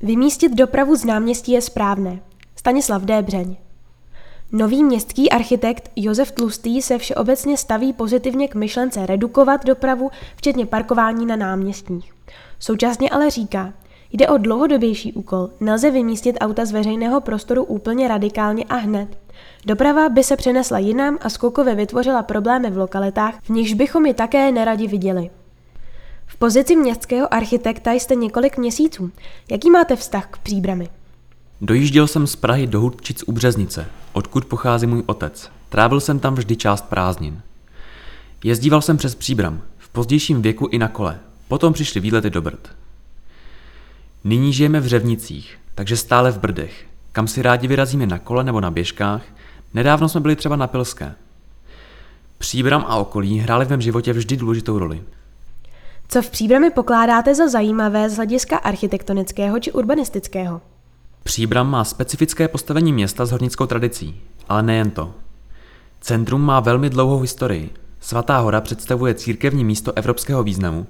Vymístit dopravu z náměstí je správné. Stanislav D. Břeň. Nový městský architekt Josef Tlustý se všeobecně staví pozitivně k myšlence redukovat dopravu, včetně parkování na náměstích. Současně ale říká, jde o dlouhodobější úkol, nelze vymístit auta z veřejného prostoru úplně radikálně a hned. Doprava by se přenesla jinam a skokově vytvořila problémy v lokalitách, v nichž bychom ji také neradi viděli. Pozici městského architekta jste několik měsíců. Jaký máte vztah k příbrami? Dojížděl jsem z Prahy do Hudčic u Březnice, odkud pochází můj otec. Trávil jsem tam vždy část prázdnin. Jezdíval jsem přes Příbram, v pozdějším věku i na kole. Potom přišly výlety do Brd. Nyní žijeme v Řevnicích, takže stále v Brdech, kam si rádi vyrazíme na kole nebo na běžkách. Nedávno jsme byli třeba na Pilské. Příbram a okolí hrály v mém životě vždy důležitou roli. Co v Příbrami pokládáte za zajímavé z hlediska architektonického či urbanistického? Příbram má specifické postavení města s hornickou tradicí, ale nejen to. Centrum má velmi dlouhou historii. Svatá hora představuje církevní místo evropského významu.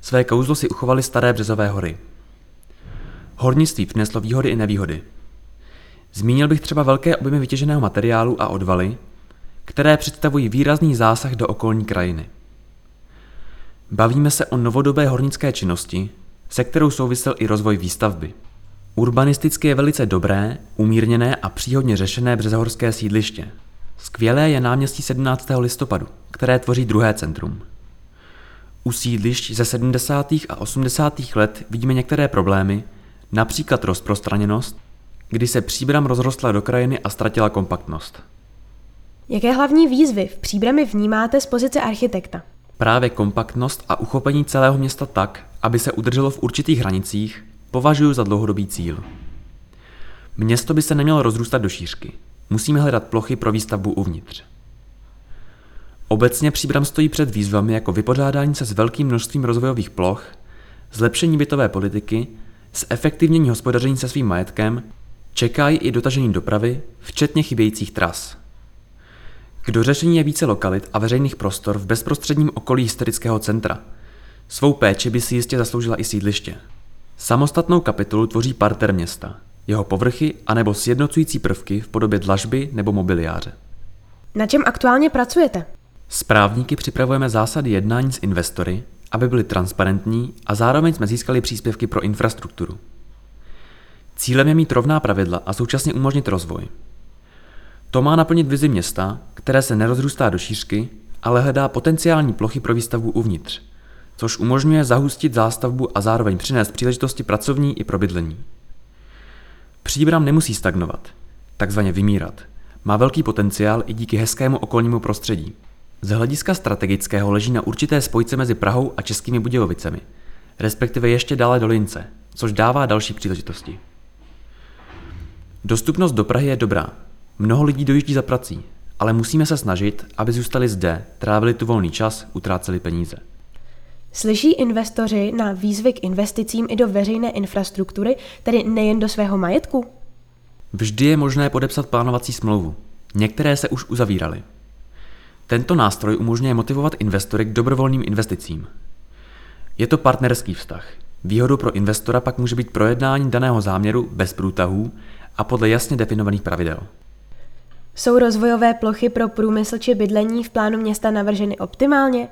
Své kouzlo si uchovali staré březové hory. Hornictví přineslo výhody i nevýhody. Zmínil bych třeba velké objemy vytěženého materiálu a odvaly, které představují výrazný zásah do okolní krajiny. Bavíme se o novodobé hornické činnosti, se kterou souvisel i rozvoj výstavby. Urbanisticky je velice dobré, umírněné a příhodně řešené březahorské sídliště. Skvělé je náměstí 17. listopadu, které tvoří druhé centrum. U sídlišť ze 70. a 80. let vidíme některé problémy, například rozprostraněnost, kdy se příbram rozrostla do krajiny a ztratila kompaktnost. Jaké hlavní výzvy v příbrami vnímáte z pozice architekta? Právě kompaktnost a uchopení celého města tak, aby se udrželo v určitých hranicích, považuji za dlouhodobý cíl. Město by se nemělo rozrůstat do šířky. Musíme hledat plochy pro výstavbu uvnitř. Obecně Příbram stojí před výzvami jako vypořádání se s velkým množstvím rozvojových ploch, zlepšení bytové politiky, zefektivnění hospodaření se svým majetkem, čekají i dotažení dopravy, včetně chybějících tras. K dořešení je více lokalit a veřejných prostor v bezprostředním okolí historického centra. Svou péči by si jistě zasloužila i sídliště. Samostatnou kapitolu tvoří parter města, jeho povrchy anebo sjednocující prvky v podobě dlažby nebo mobiliáře. Na čem aktuálně pracujete? Správníky připravujeme zásady jednání s investory, aby byly transparentní a zároveň jsme získali příspěvky pro infrastrukturu. Cílem je mít rovná pravidla a současně umožnit rozvoj. To má naplnit vizi města, které se nerozrůstá do šířky, ale hledá potenciální plochy pro výstavbu uvnitř, což umožňuje zahustit zástavbu a zároveň přinést příležitosti pracovní i pro bydlení. Příbram nemusí stagnovat, takzvaně vymírat. Má velký potenciál i díky hezkému okolnímu prostředí. Z hlediska strategického leží na určité spojce mezi Prahou a Českými Budějovicemi, respektive ještě dále do Lince, což dává další příležitosti. Dostupnost do Prahy je dobrá. Mnoho lidí dojíždí za prací, ale musíme se snažit, aby zůstali zde, trávili tu volný čas, utráceli peníze. Slyší investoři na výzvy k investicím i do veřejné infrastruktury, tedy nejen do svého majetku? Vždy je možné podepsat plánovací smlouvu. Některé se už uzavíraly. Tento nástroj umožňuje motivovat investory k dobrovolným investicím. Je to partnerský vztah. Výhodou pro investora pak může být projednání daného záměru bez průtahů a podle jasně definovaných pravidel. Jsou rozvojové plochy pro průmysl či bydlení v plánu města navrženy optimálně?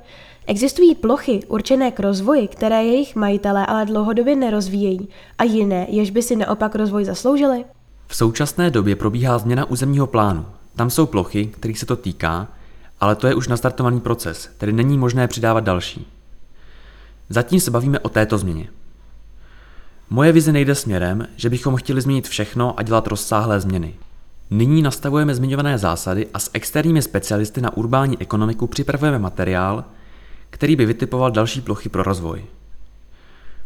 Existují plochy určené k rozvoji, které jejich majitelé ale dlouhodobě nerozvíjejí a jiné, jež by si naopak rozvoj zasloužily? V současné době probíhá změna územního plánu. Tam jsou plochy, kterých se to týká, ale to je už nastartovaný proces, tedy není možné přidávat další. Zatím se bavíme o této změně. Moje vize nejde směrem, že bychom chtěli změnit všechno a dělat rozsáhlé změny. Nyní nastavujeme zmiňované zásady a s externími specialisty na urbání ekonomiku připravujeme materiál, který by vytipoval další plochy pro rozvoj.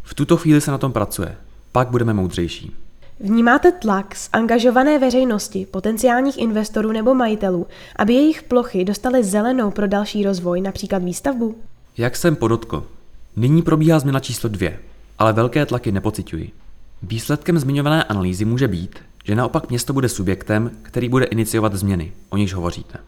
V tuto chvíli se na tom pracuje, pak budeme moudřejší. Vnímáte tlak z angažované veřejnosti, potenciálních investorů nebo majitelů, aby jejich plochy dostaly zelenou pro další rozvoj, například výstavbu? Jak jsem podotkl, nyní probíhá změna číslo dvě, ale velké tlaky nepociťuji. Výsledkem zmiňované analýzy může být, že naopak město bude subjektem, který bude iniciovat změny, o nichž hovoříte.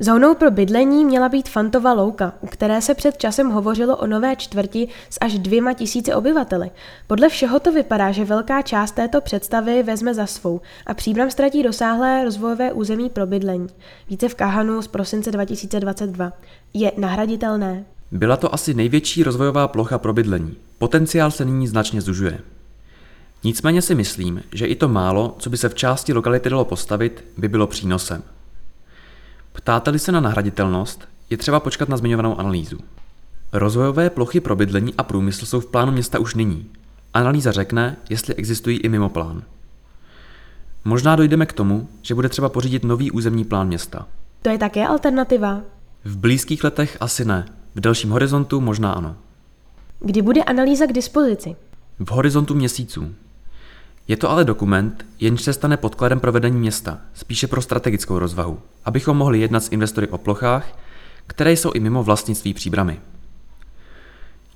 Zónou pro bydlení měla být Fantova louka, u které se před časem hovořilo o nové čtvrti s až dvěma tisíci obyvateli. Podle všeho to vypadá, že velká část této představy vezme za svou a Příbram ztratí dosáhlé rozvojové území pro bydlení. Více v Kahanu z prosince 2022. Je nahraditelné? Byla to asi největší rozvojová plocha pro bydlení. Potenciál se nyní značně zužuje. Nicméně si myslím, že i to málo, co by se v části lokality dalo postavit, by bylo přínosem. Ptáte-li se na nahraditelnost, je třeba počkat na zmiňovanou analýzu. Rozvojové plochy pro bydlení a průmysl jsou v plánu města už nyní. Analýza řekne, jestli existují i mimo plán. Možná dojdeme k tomu, že bude třeba pořídit nový územní plán města. To je také alternativa? V blízkých letech asi ne, v delším horizontu možná ano. Kdy bude analýza k dispozici? V horizontu měsíců. Je to ale dokument, jenž se stane podkladem pro vedení města, spíše pro strategickou rozvahu, abychom mohli jednat s investory o plochách, které jsou i mimo vlastnictví příbramy.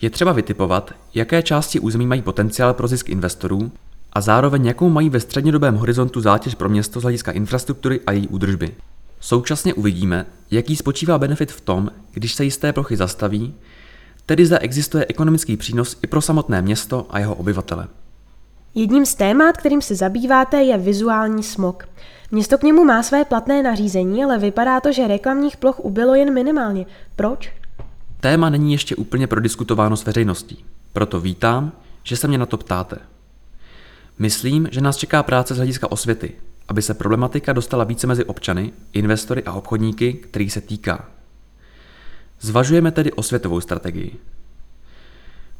Je třeba vytipovat, jaké části území mají potenciál pro zisk investorů a zároveň jakou mají ve střednědobém horizontu zátěž pro město z hlediska infrastruktury a její údržby. Současně uvidíme, jaký spočívá benefit v tom, když se jisté plochy zastaví, tedy zda existuje ekonomický přínos i pro samotné město a jeho obyvatele. Jedním z témat, kterým se zabýváte, je vizuální smog. Město k němu má své platné nařízení, ale vypadá to, že reklamních ploch ubylo jen minimálně. Proč? Téma není ještě úplně prodiskutováno s veřejností, proto vítám, že se mě na to ptáte. Myslím, že nás čeká práce z hlediska osvěty, aby se problematika dostala více mezi občany, investory a obchodníky, kterých se týká. Zvažujeme tedy osvětovou strategii.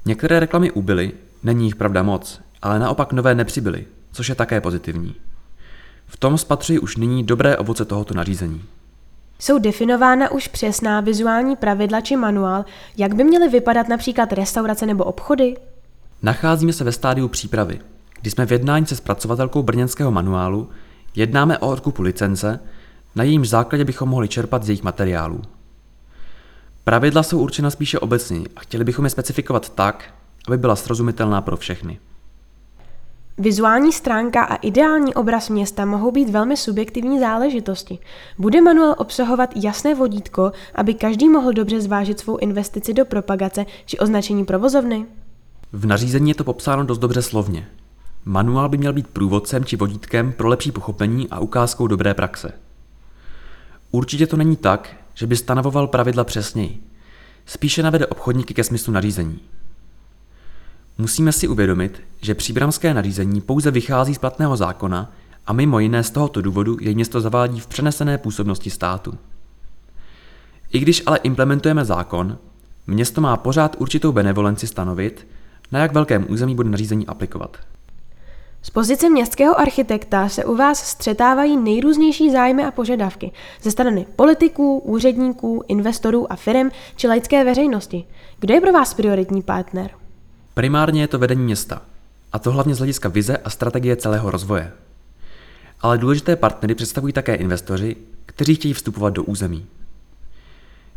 Některé reklamy ubyly, není jich pravda moc, ale naopak nové nepřibyly, což je také pozitivní. V tom spatřuji už nyní dobré ovoce tohoto nařízení. Jsou definována už přesná vizuální pravidla či manuál, jak by měly vypadat například restaurace nebo obchody? Nacházíme se ve stádiu přípravy, kdy jsme v jednání se zpracovatelkou brněnského manuálu, jednáme o odkupu licence, na jejímž základě bychom mohli čerpat z jejich materiálů. Pravidla jsou určena spíše obecně a chtěli bychom je specifikovat tak, aby byla srozumitelná pro všechny. Vizuální stránka a ideální obraz města mohou být velmi subjektivní záležitosti. Bude manuál obsahovat jasné vodítko, aby každý mohl dobře zvážit svou investici do propagace či označení provozovny? V nařízení je to popsáno dost dobře slovně. Manuál by měl být průvodcem či vodítkem pro lepší pochopení a ukázkou dobré praxe. Určitě to není tak, že by stanovoval pravidla přesněji. Spíše navede obchodníky ke smyslu nařízení. Musíme si uvědomit, že příbramské nařízení pouze vychází z platného zákona a mimo jiné z tohoto důvodu jej město zavádí v přenesené působnosti státu. I když ale implementujeme zákon, město má pořád určitou benevolenci stanovit, na jak velkém území bude nařízení aplikovat. Z pozice městského architekta se u vás střetávají nejrůznější zájmy a požadavky ze strany politiků, úředníků, investorů a firm či laické veřejnosti. Kdo je pro vás prioritní partner? Primárně je to vedení města, a to hlavně z hlediska vize a strategie celého rozvoje. Ale důležité partnery představují také investoři, kteří chtějí vstupovat do území.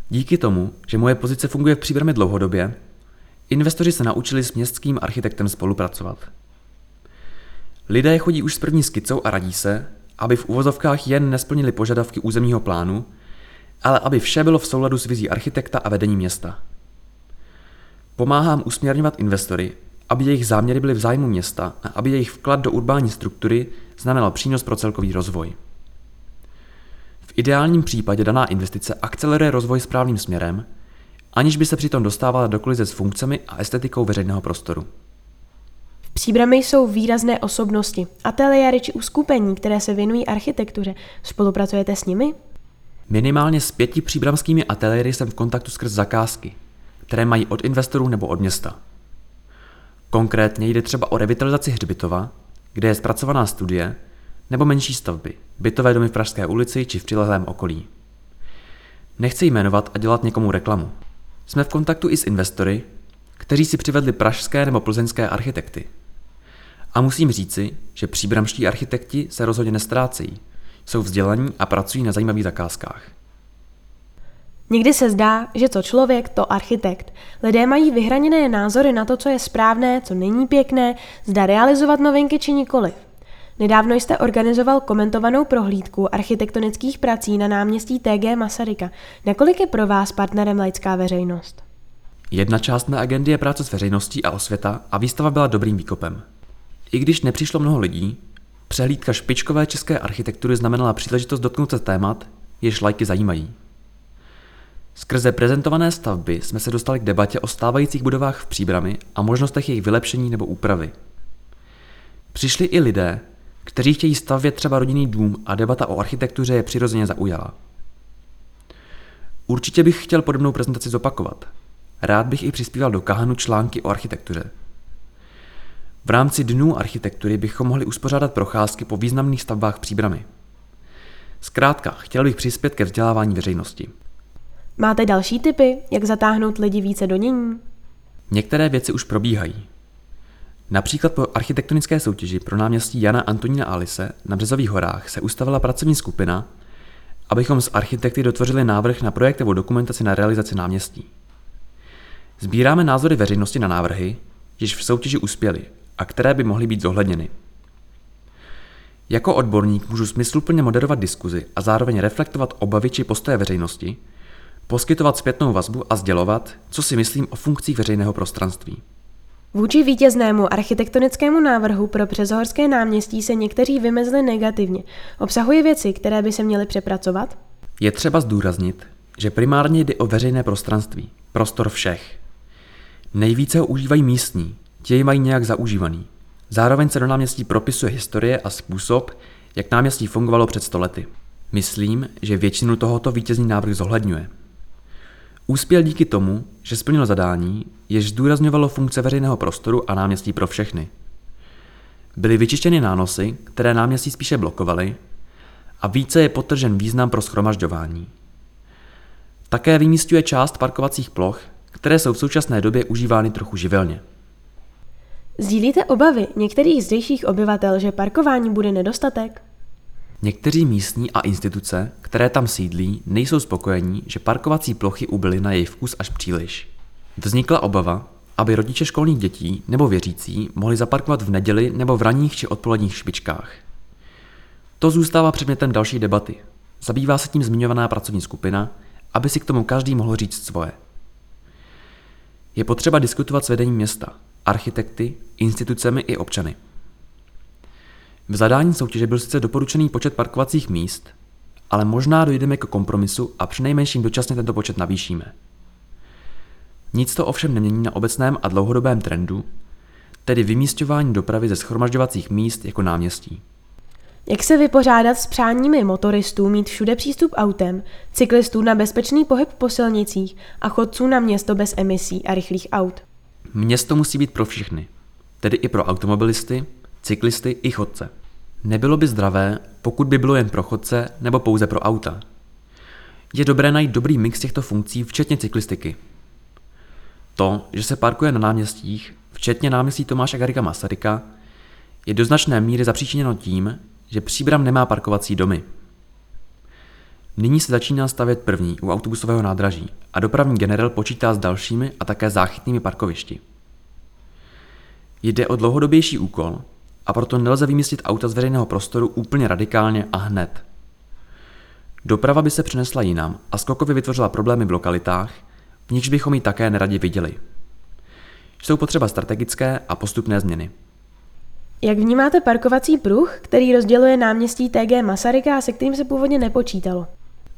Díky tomu, že moje pozice funguje v příbrami dlouhodobě, investoři se naučili s městským architektem spolupracovat. Lidé chodí už s první skicou a radí se, aby v uvozovkách jen nesplnili požadavky územního plánu, ale aby vše bylo v souladu s vizí architekta a vedení města. Pomáhám usměrňovat investory, aby jejich záměry byly v zájmu města a aby jejich vklad do urbání struktury znamenal přínos pro celkový rozvoj. V ideálním případě daná investice akceleruje rozvoj správným směrem, aniž by se přitom dostávala do kolize s funkcemi a estetikou veřejného prostoru. V příbrami jsou výrazné osobnosti, ateliéry či uskupení, které se věnují architektuře. Spolupracujete s nimi? Minimálně s pěti příbramskými ateliéry jsem v kontaktu skrz zakázky, které mají od investorů nebo od města. Konkrétně jde třeba o revitalizaci hřbitova, kde je zpracovaná studie, nebo menší stavby, bytové domy v Pražské ulici či v přilehlém okolí. Nechci jmenovat a dělat někomu reklamu. Jsme v kontaktu i s investory, kteří si přivedli pražské nebo plzeňské architekty. A musím říci, že příbramští architekti se rozhodně nestrácejí. Jsou vzdělaní a pracují na zajímavých zakázkách. Někdy se zdá, že to člověk, to architekt. Lidé mají vyhraněné názory na to, co je správné, co není pěkné, zda realizovat novinky či nikoliv. Nedávno jste organizoval komentovanou prohlídku architektonických prací na náměstí TG Masaryka. Nakolik je pro vás partnerem laická veřejnost? Jedna část mé agendy je práce s veřejností a osvěta a výstava byla dobrým výkopem. I když nepřišlo mnoho lidí, přehlídka špičkové české architektury znamenala příležitost dotknout se témat, jež lajky zajímají. Skrze prezentované stavby jsme se dostali k debatě o stávajících budovách v Příbrami a možnostech jejich vylepšení nebo úpravy. Přišli i lidé, kteří chtějí stavět třeba rodinný dům a debata o architektuře je přirozeně zaujala. Určitě bych chtěl podobnou prezentaci zopakovat. Rád bych i přispíval do Kahanu články o architektuře. V rámci Dnů architektury bychom mohli uspořádat procházky po významných stavbách příbramy. Zkrátka, chtěl bych přispět ke vzdělávání veřejnosti. Máte další tipy, jak zatáhnout lidi více do nění? Některé věci už probíhají. Například po architektonické soutěži pro náměstí Jana Antonína Alise na Březových horách se ustavila pracovní skupina, abychom s architekty dotvořili návrh na projektovou dokumentaci na realizaci náměstí. Sbíráme názory veřejnosti na návrhy, jež v soutěži uspěly a které by mohly být zohledněny. Jako odborník můžu smysluplně moderovat diskuzi a zároveň reflektovat obavy či postoje veřejnosti, poskytovat zpětnou vazbu a sdělovat, co si myslím o funkcích veřejného prostranství. Vůči vítěznému architektonickému návrhu pro Březohorské náměstí se někteří vymezili negativně. Obsahuje věci, které by se měly přepracovat? Je třeba zdůraznit, že primárně jde o veřejné prostranství, prostor všech. Nejvíce ho užívají místní, ti mají nějak zaužívaný. Zároveň se do náměstí propisuje historie a způsob, jak náměstí fungovalo před stolety. Myslím, že většinu tohoto vítězný návrh zohledňuje. Úspěl díky tomu, že splnil zadání, jež zdůrazňovalo funkce veřejného prostoru a náměstí pro všechny. Byly vyčištěny nánosy, které náměstí spíše blokovaly, a více je potržen význam pro schromažďování. Také vymístuje část parkovacích ploch, které jsou v současné době užívány trochu živelně. Sdílíte obavy některých zdejších obyvatel, že parkování bude nedostatek? Někteří místní a instituce, které tam sídlí, nejsou spokojení, že parkovací plochy ubyly na jejich vkus až příliš. Vznikla obava, aby rodiče školních dětí nebo věřící mohli zaparkovat v neděli nebo v ranních či odpoledních špičkách. To zůstává předmětem další debaty. Zabývá se tím zmiňovaná pracovní skupina, aby si k tomu každý mohl říct svoje. Je potřeba diskutovat s vedením města, architekty, institucemi i občany. V zadání soutěže byl sice doporučený počet parkovacích míst, ale možná dojdeme k kompromisu a přinejmenším dočasně tento počet navýšíme. Nic to ovšem nemění na obecném a dlouhodobém trendu, tedy vymístování dopravy ze schromažďovacích míst jako náměstí. Jak se vypořádat s přáními motoristů mít všude přístup autem, cyklistů na bezpečný pohyb po silnicích a chodců na město bez emisí a rychlých aut? Město musí být pro všechny, tedy i pro automobilisty, cyklisty i chodce. Nebylo by zdravé, pokud by bylo jen pro chodce nebo pouze pro auta. Je dobré najít dobrý mix těchto funkcí, včetně cyklistiky. To, že se parkuje na náměstích, včetně náměstí Tomáše Garika Masaryka, je do značné míry zapříčiněno tím, že Příbram nemá parkovací domy. Nyní se začíná stavět první u autobusového nádraží a dopravní generál počítá s dalšími a také záchytnými parkovišti. Jde o dlouhodobější úkol a proto nelze vymístit auta z veřejného prostoru úplně radikálně a hned. Doprava by se přenesla jinam a skokově vytvořila problémy v lokalitách, v nichž bychom ji také neradi viděli. Jsou potřeba strategické a postupné změny. Jak vnímáte parkovací pruh, který rozděluje náměstí TG Masaryka a se kterým se původně nepočítalo?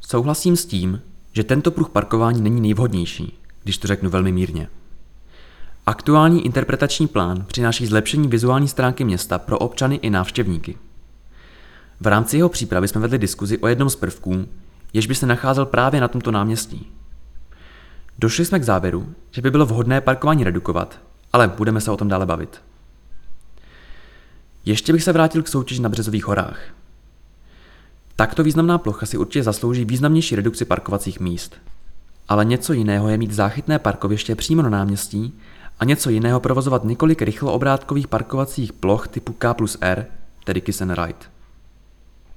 Souhlasím s tím, že tento pruh parkování není nejvhodnější, když to řeknu velmi mírně. Aktuální interpretační plán přináší zlepšení vizuální stránky města pro občany i návštěvníky. V rámci jeho přípravy jsme vedli diskuzi o jednom z prvků, jež by se nacházel právě na tomto náměstí. Došli jsme k závěru, že by bylo vhodné parkování redukovat, ale budeme se o tom dále bavit. Ještě bych se vrátil k soutěži na Březových horách. Takto významná plocha si určitě zaslouží významnější redukci parkovacích míst. Ale něco jiného je mít záchytné parkoviště přímo na náměstí a něco jiného provozovat několik rychloobrátkových parkovacích ploch typu K plus R, tedy Kiss and Ride.